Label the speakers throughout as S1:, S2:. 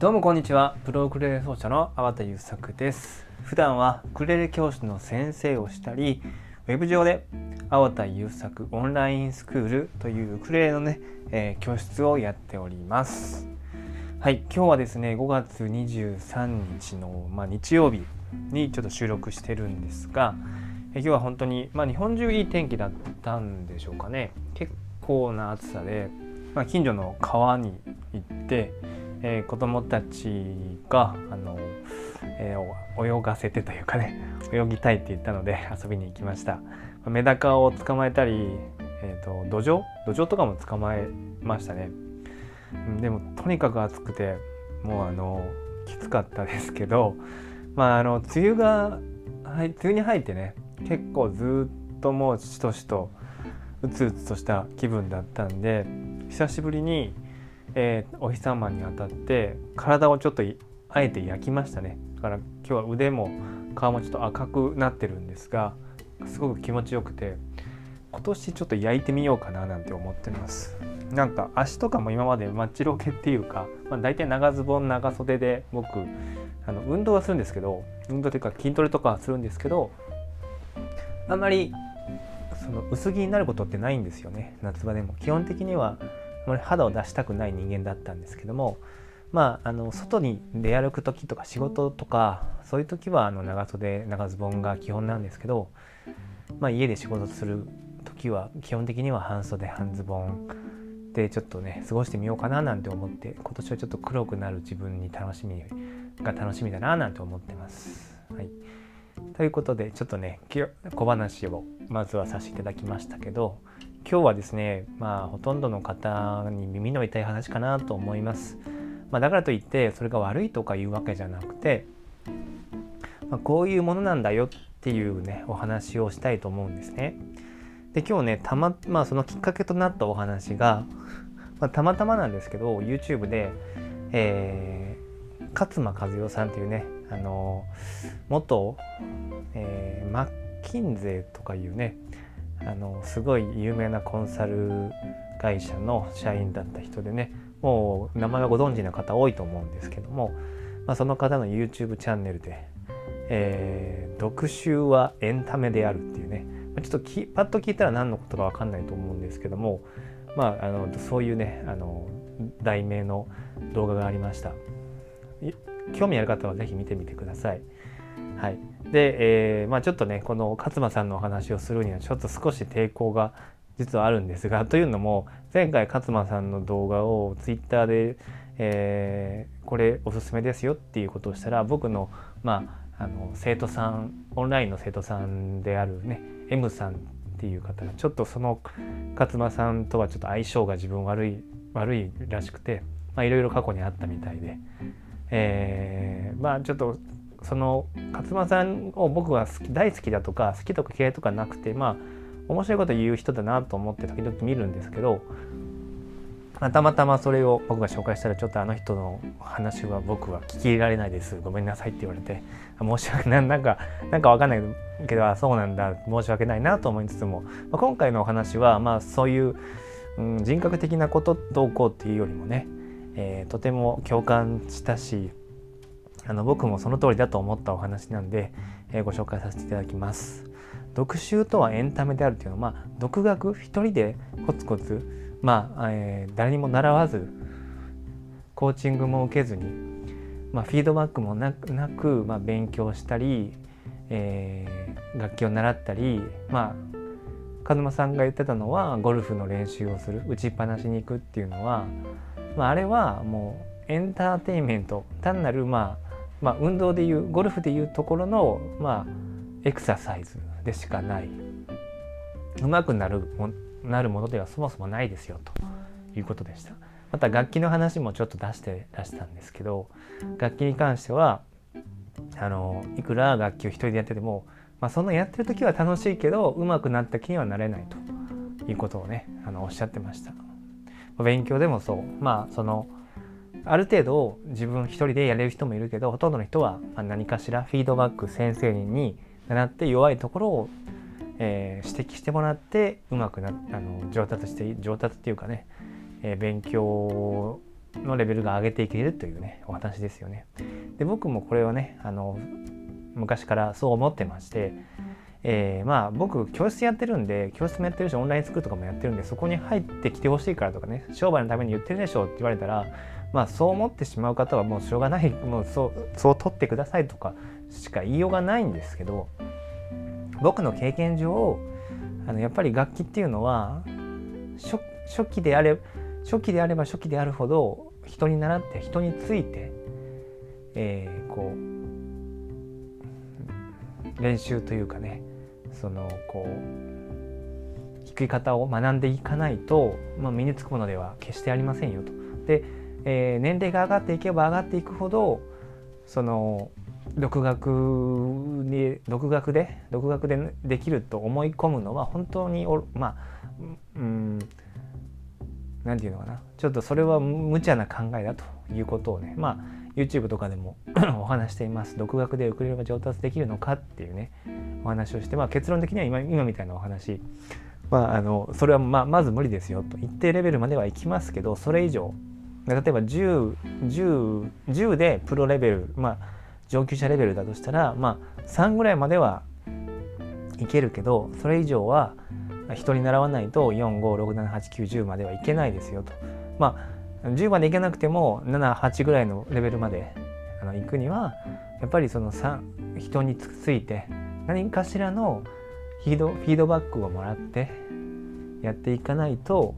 S1: どうもこんにちは。プロクレレ奏者の粟田優作です。普段はクレレ教室の先生をしたりウェブ上で粟田優作オンラインスクールというクレレのね、えー、教室をやっております。はい今日はですね5月23日の、まあ、日曜日にちょっと収録してるんですが、今日は本当に、まあ、日本中いい天気だったんでしょうかね。結構な暑さで、まあ、近所の川に行ってえー、子供たちがあの、えー、泳がせてというかね 泳ぎたいって言ったので遊びに行きました。メダカを捕まえたり、えーと、土壌土壌とかも捕まえましたね。でもとにかく暑くてもうあのきつかったですけど まああの梅雨が、はい、梅雨に入ってね結構ずっともうしとしとうつうつとした気分だったんで久しぶりにえー、お日様に当たって体をちょっとあえて焼きましたね。だから今日は腕も顔もちょっと赤くなってるんですがすごく気持ちよくて今年ちょっと焼いてみようかななんて思ってます。なんか足とかも今までマッチロケっていうか、まあ、大体長ズボン長袖で僕あの運動はするんですけど運動というか筋トレとかはするんですけどあんまりその薄着になることってないんですよね。夏場でも。基本的にはまり肌を出したくない人間だったんですけどもまああの外に出歩く時とか仕事とかそういう時はあの長袖長ズボンが基本なんですけど、まあ、家で仕事する時は基本的には半袖半ズボンでちょっとね過ごしてみようかななんて思って今年はちょっと黒くなる自分に楽しみが楽しみだななんて思ってます。はい、ということでちょっとね小話をまずはさせていただきましたけど今日はですねまあほとんどの方に耳の痛い話かなと思います。まあ、だからといってそれが悪いとかいうわけじゃなくて、まあ、こういうものなんだよっていうねお話をしたいと思うんですね。で今日ねたままあそのきっかけとなったお話が、まあ、たまたまなんですけど YouTube で、えー、勝間和代さんっていうねあの元、えー、マッキンゼとかいうねあのすごい有名なコンサル会社の社員だった人でねもう名前はご存知の方多いと思うんですけども、まあ、その方の YouTube チャンネルで、えー、読書はエンタメであるっていうねちょっときパッと聞いたら何のことか分かんないと思うんですけどもまああのそういうねあの題名の動画がありました興味ある方は是非見てみてください。はい、で、えー、まあ、ちょっとねこの勝間さんのお話をするにはちょっと少し抵抗が実はあるんですがというのも前回勝間さんの動画をツイッターで、えー、これおすすめですよっていうことをしたら僕の,、まあ、あの生徒さんオンラインの生徒さんであるね M さんっていう方がちょっとその勝間さんとはちょっと相性が自分悪い悪いらしくていろいろ過去にあったみたいで、えー、まあちょっとその勝間さんを僕は好き大好きだとか好きとか嫌いとかなくてまあ面白いこと言う人だなと思って時々見るんですけど、ま、たまたまそれを僕が紹介したらちょっとあの人の話は僕は聞き入れられないです。ごめんなさいって言われて申し訳ないなんかなんかわかんないけどあそうなんだ。申し訳ないなと思いつつも、まあ、今回のお話はまあそういう、うん、人格的なことどうこうっていうよりもね、えー、とても共感したしあの僕もその通りだと思ったお話なんで、えー、ご紹介させていただきます。読書とはエンタメであるというのは、まあ、独学？一人でコツコツ、まあえー、誰にも習わずコーチングも受けずに、まあ、フィードバックもなくなく、まあ、勉強したり、えー、楽器を習ったり、まあ、風間さんが言ってたのはゴルフの練習をする打ちっぱなしに行くっていうのは、まあ、あれはもうエンターテインメント。単なるまあまあ、運動でいうゴルフでいうところの、まあ、エクササイズでしかないうまくなるもなるものではそもそもないですよということでした。また楽器の話もちょっと出して出したんですけど楽器に関してはあのいくら楽器を一人でやってても、まあ、そのやってる時は楽しいけど上手くなった気にはなれないということをねあのおっしゃってました。勉強でもそうまあそのある程度自分一人でやれる人もいるけどほとんどの人は何かしらフィードバック先生に習って弱いところを、えー、指摘してもらってうまくなあの上達して上達っていうかね、えー、勉強のレベルが上げていけるというねお話ですよね。で僕もこれはねあの昔からそう思ってまして、えー、まあ僕教室やってるんで教室もやってるしオンラインスクールとかもやってるんでそこに入ってきてほしいからとかね商売のために言ってるでしょって言われたらまあそう思ってしまう方はもうしょうがないもうそうそう取ってくださいとかしか言いようがないんですけど僕の経験上あのやっぱり楽器っていうのは初初期であれ初期であれば初期であるほど人に習って人について、えー、こう練習というかねそのこう弾き方を学んでいかないと、まあ、身につくものでは決してありませんよと。で、えー、年齢が上がっていけば上がっていくほどその独学に独学で独学でできると思い込むのは本当におまあうん何て言うのかなちょっとそれは無茶な考えだということをねまあ YouTube とかでも お話しています。独学でウクレレが上達できるのかっていうねお話をして、まあ、結論的には今今みたいなお話。まあ、あのそれはまあまず無理ですよと。一定レベルまではいきますけどそれ以上例えば 10, 10, 10でプロレベルまあ上級者レベルだとしたらまあ3ぐらいまではいけるけどそれ以上は人に習わないと45678910まではいけないですよと。まあ10までいけなくても78ぐらいのレベルまであの行くにはやっぱりその3人について何かしらのフィードフィードバックをもらってやっていかないと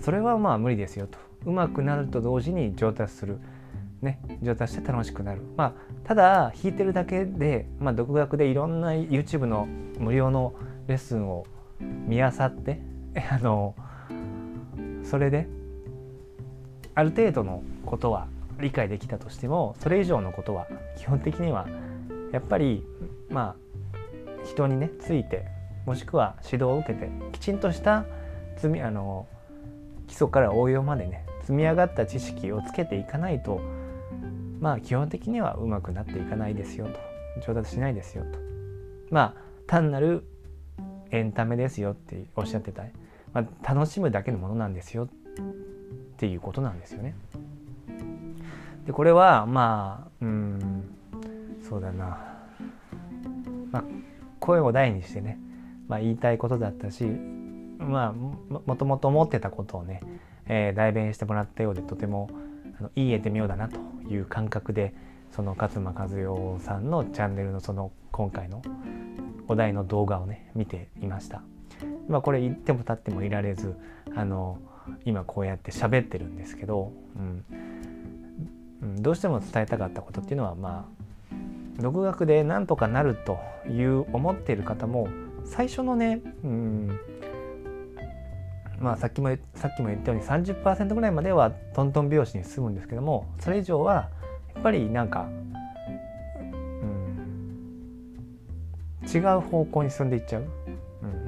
S1: それはまあ無理ですよと。うまくなると同時に上達する。ね、上達して楽しくなる。まあ、ただ弾いてるだけで、まあ、独学でいろんな YouTube の無料のレッスンを見漁って あのそれである程度のことは理解できたとしてもそれ以上のことは基本的にはやっぱりまあ人にねついてもしくは指導を受けてきちんとした積みあの基礎から応用までね積み上がった知識をつけていかないとまあ基本的にはうまくなっていかないですよと。上達しないですよと。まあ単なるエンタメですよっておっしゃってた、まあ、楽しむだけのものなんですよ。っていうことなんですよね。でこれはまあうんそうだな、まあ、声を大にしてね、まあ、言いたいことだったしまあもともと思ってたことをね、えー、代弁してもらったようでとてもあのいい絵で妙だなという感覚でその勝間和代さんのチャンネルのその今回のお題の動画をね見ていました。まあ、これ言っても立ってもいられずあの今こうやって喋ってるんですけど、うん、どうしても伝えたかったことっていうのはまあ独学でなんとかなるという思っている方も最初のね、うん、まあさっきもさっきも言ったように30%ぐらいまではトントン拍子に進むんですけどもそれ以上はやっぱりなんかうん違う方向に進んでいっちゃう、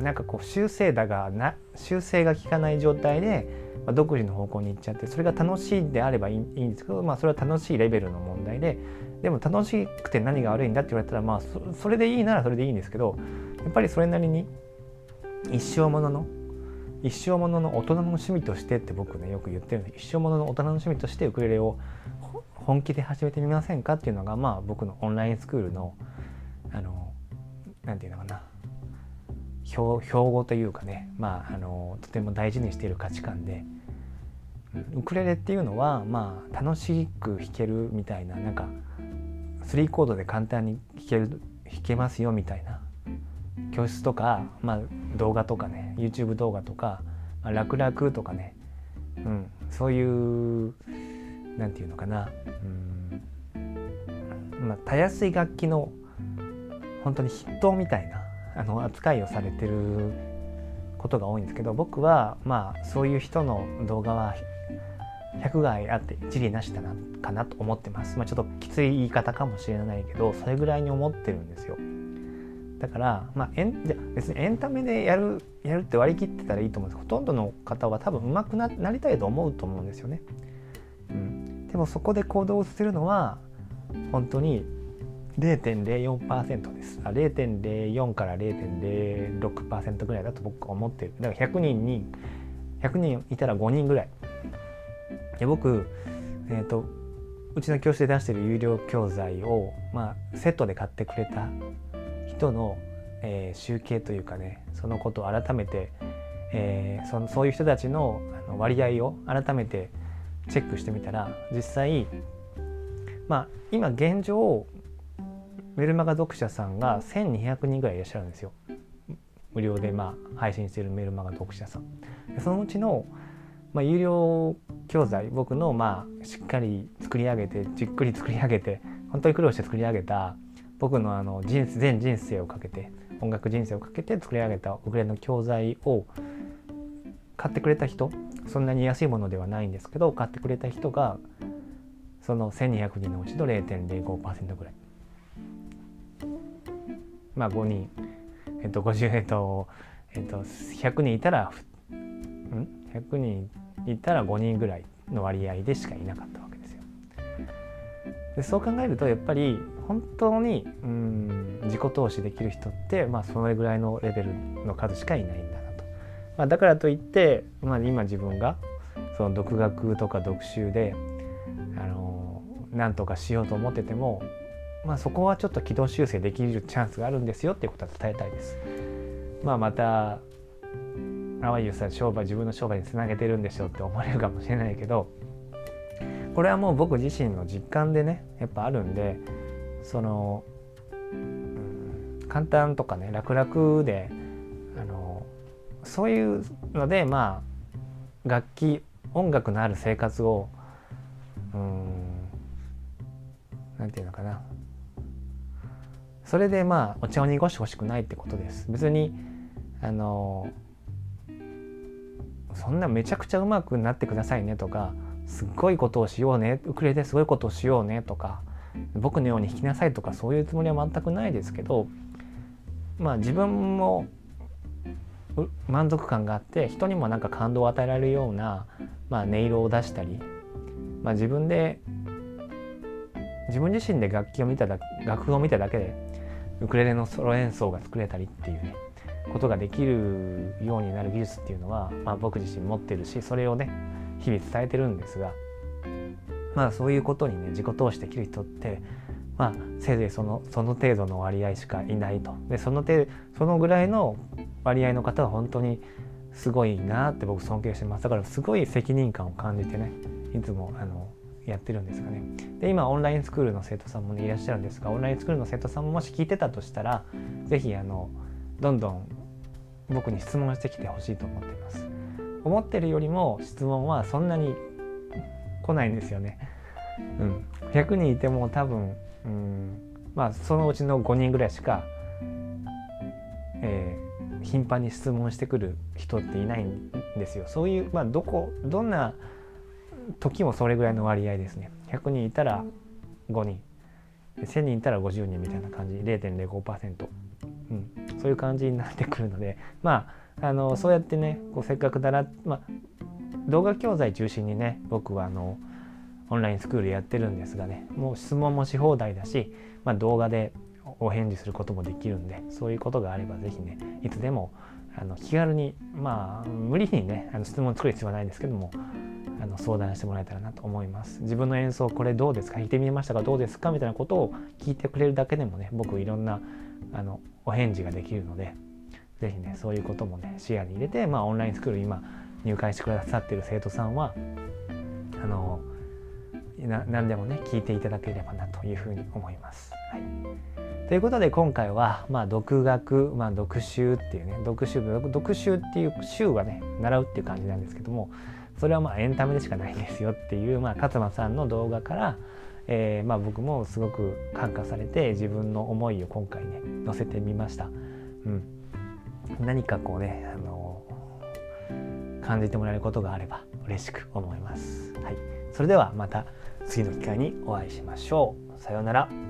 S1: なんかこう修正だがな修正が効かない状態で、まあ、独自の方向に行っちゃってそれが楽しいであればいいいいんですけど、まあ、それは楽しいレベルの問題ででも楽しくて何が悪いんだって言われたらまあそれでいいならそれでいいんですけどやっぱりそれなりに一生ものの一生ものの大人の趣味としてって僕ねよく言ってるんで一生ものの大人の趣味としてウクレレを本気で始めてみませんかっていうのがまあ僕のオンラインスクールのあの何て言うのかな標標語というかね、まあ、あのとても大事にしている価値観でウクレレっていうのは、まあ、楽しく弾けるみたいななんか3コードで簡単に弾ける弾けますよみたいな教室とか、まあ、動画とかね YouTube 動画とか、まあ、楽々とかね、うん、そういう何て言うのかな、うんまあ、たやすい楽器の本当に筆頭みたいなあの扱いをされてることが多いんですけど僕はまあそういう人の動画は100害あって一理なしだなかなと思ってます。まあ、ちょっときつい言い方かもしれないけどそれぐらいに思ってるんですよ。だから、まあ、エンじゃ別にエンタメでやるやるって割り切ってたらいいと思うんですほとんどの方は多分上手くななりたいと思うと思うんですよね。うん、でもそこで行動するのは本当に0.04%です。あ0.04から0.06%ぐらいだと僕は思ってる。だから100人に100人いたら5人ぐらいで僕、えーと、うちの教室で出してる有料教材を、まあ、セットで買ってくれた人の、えー、集計というかねそのことを改めて、えー、そのそういう人たちのあの割合を改めてチェックしてみたら実際まあ今現状メルマガ読者さんが1200人ぐらいいらっしゃるんですよ。無料でまあ配信しているメルマガ読者さん。そのうちの、まあ、有料教材僕のまあしっかり作り上げてじっくり作り上げて本当に苦労して作り上げた僕のあの人全人生をかけて音楽人生をかけて作り上げたウクレレの教材を買ってくれた人そんなに安いものではないんですけど買ってくれた人がその1200人のうちの0.05%ぐらいまあ5人えっと50えっとえっと100人いたらうん？100人いたら5人ぐらいの割合でしかいなかったわけですよ。でそう考えるとやっぱり本当にうん自己投資できる人ってまあそれぐらいのレベルの数しかいないんだなと。まあ、だからといって、まあ、今自分がその独学とか読習であのなんとかしようと思ってても、まあ、そこはちょっと軌道修正できるチャンスがあるんですよっていうことは伝えたいです。まあ、またあわゆるさ商売自分の商売につなげてるんでしょうって思われるかもしれないけどこれはもう僕自身の実感でねやっぱあるんでその、うん、簡単とかね楽々であのそういうのでまあ楽器音楽のある生活をうんなんていうのかなそれでまあお茶を濁してほしくないってことです。別にあのそんなめちゃくちゃうまくなってくださいねとかすっごいことをしようねウクレレすごいことをしようねとか僕のように弾きなさいとかそういうつもりは全くないですけどまあ自分も満足感があって人にもなんか感動を与えられるような、まあ、音色を出したり、まあ、自分で自分自身で楽器を見ただ楽譜を見ただけでウクレレのソロ演奏が作れたりっていうねことができるようになる技術っていうのは、まあ、僕自身持ってるしそれをね日々伝えてるんですがまあそういうことにね自己投資できる人ってまあせいぜいそのその程度の割合しかいないと。でその程そのぐらいの割合の方は本当にすごいなって僕尊敬してます。だからすごい責任感を感じてねいつもあのやってるんですがね。で今オンラインスクールの生徒さんも、ね、いらっしゃるんですがオンラインスクールの生徒さんももし聞いてたとしたら是非あのどんどん僕に質問してきてほしいと思っています。思ってるよりも質問はそんなに来ないんですよね。うん。100人いても多分うんまあそのうちの5人ぐらいしか、えー、頻繁に質問してくる人っていないんですよ。そういうまあどこどんな時もそれぐらいの割合ですね。100人いたら5人。1000人いたら50人みたいな感じ。0.05%、うん、そういう感じになってくるので まああのそうやってねこうせっかくだら、まあ、動画教材中心にね僕はあのオンラインスクールやってるんですがねもう質問もし放題だし、まあ、動画でお返事することもできるんでそういうことがあれば是非ねいつでもあの気軽にまあ無理にねあの質問作る必要はないんですけどもあの相談してもらえたらなと思います自分の演奏これどうですか弾いてみましたかどうですかみたいなことを聞いてくれるだけでもね僕いろんなあのお返事ができるので是非ねそういうこともね視野に入れて、まあ、オンラインスクール今入会してくださってる生徒さんはあの何でもね聞いていただければなというふうに思います。はいということで今回は、まあ、独学、まあ、読習っていうね読習読習っていう習はね習うっていう感じなんですけどもそれはまあエンタメでしかないんですよっていう、まあ、勝間さんの動画から、えー、まあ僕もすごく感化されて自分の思いを今回ね載せてみました。うん、何かこうね、あの、感じてもらえることがあれば嬉しく思います。はい、それではまた次の機会にお会いしましょう。さようなら。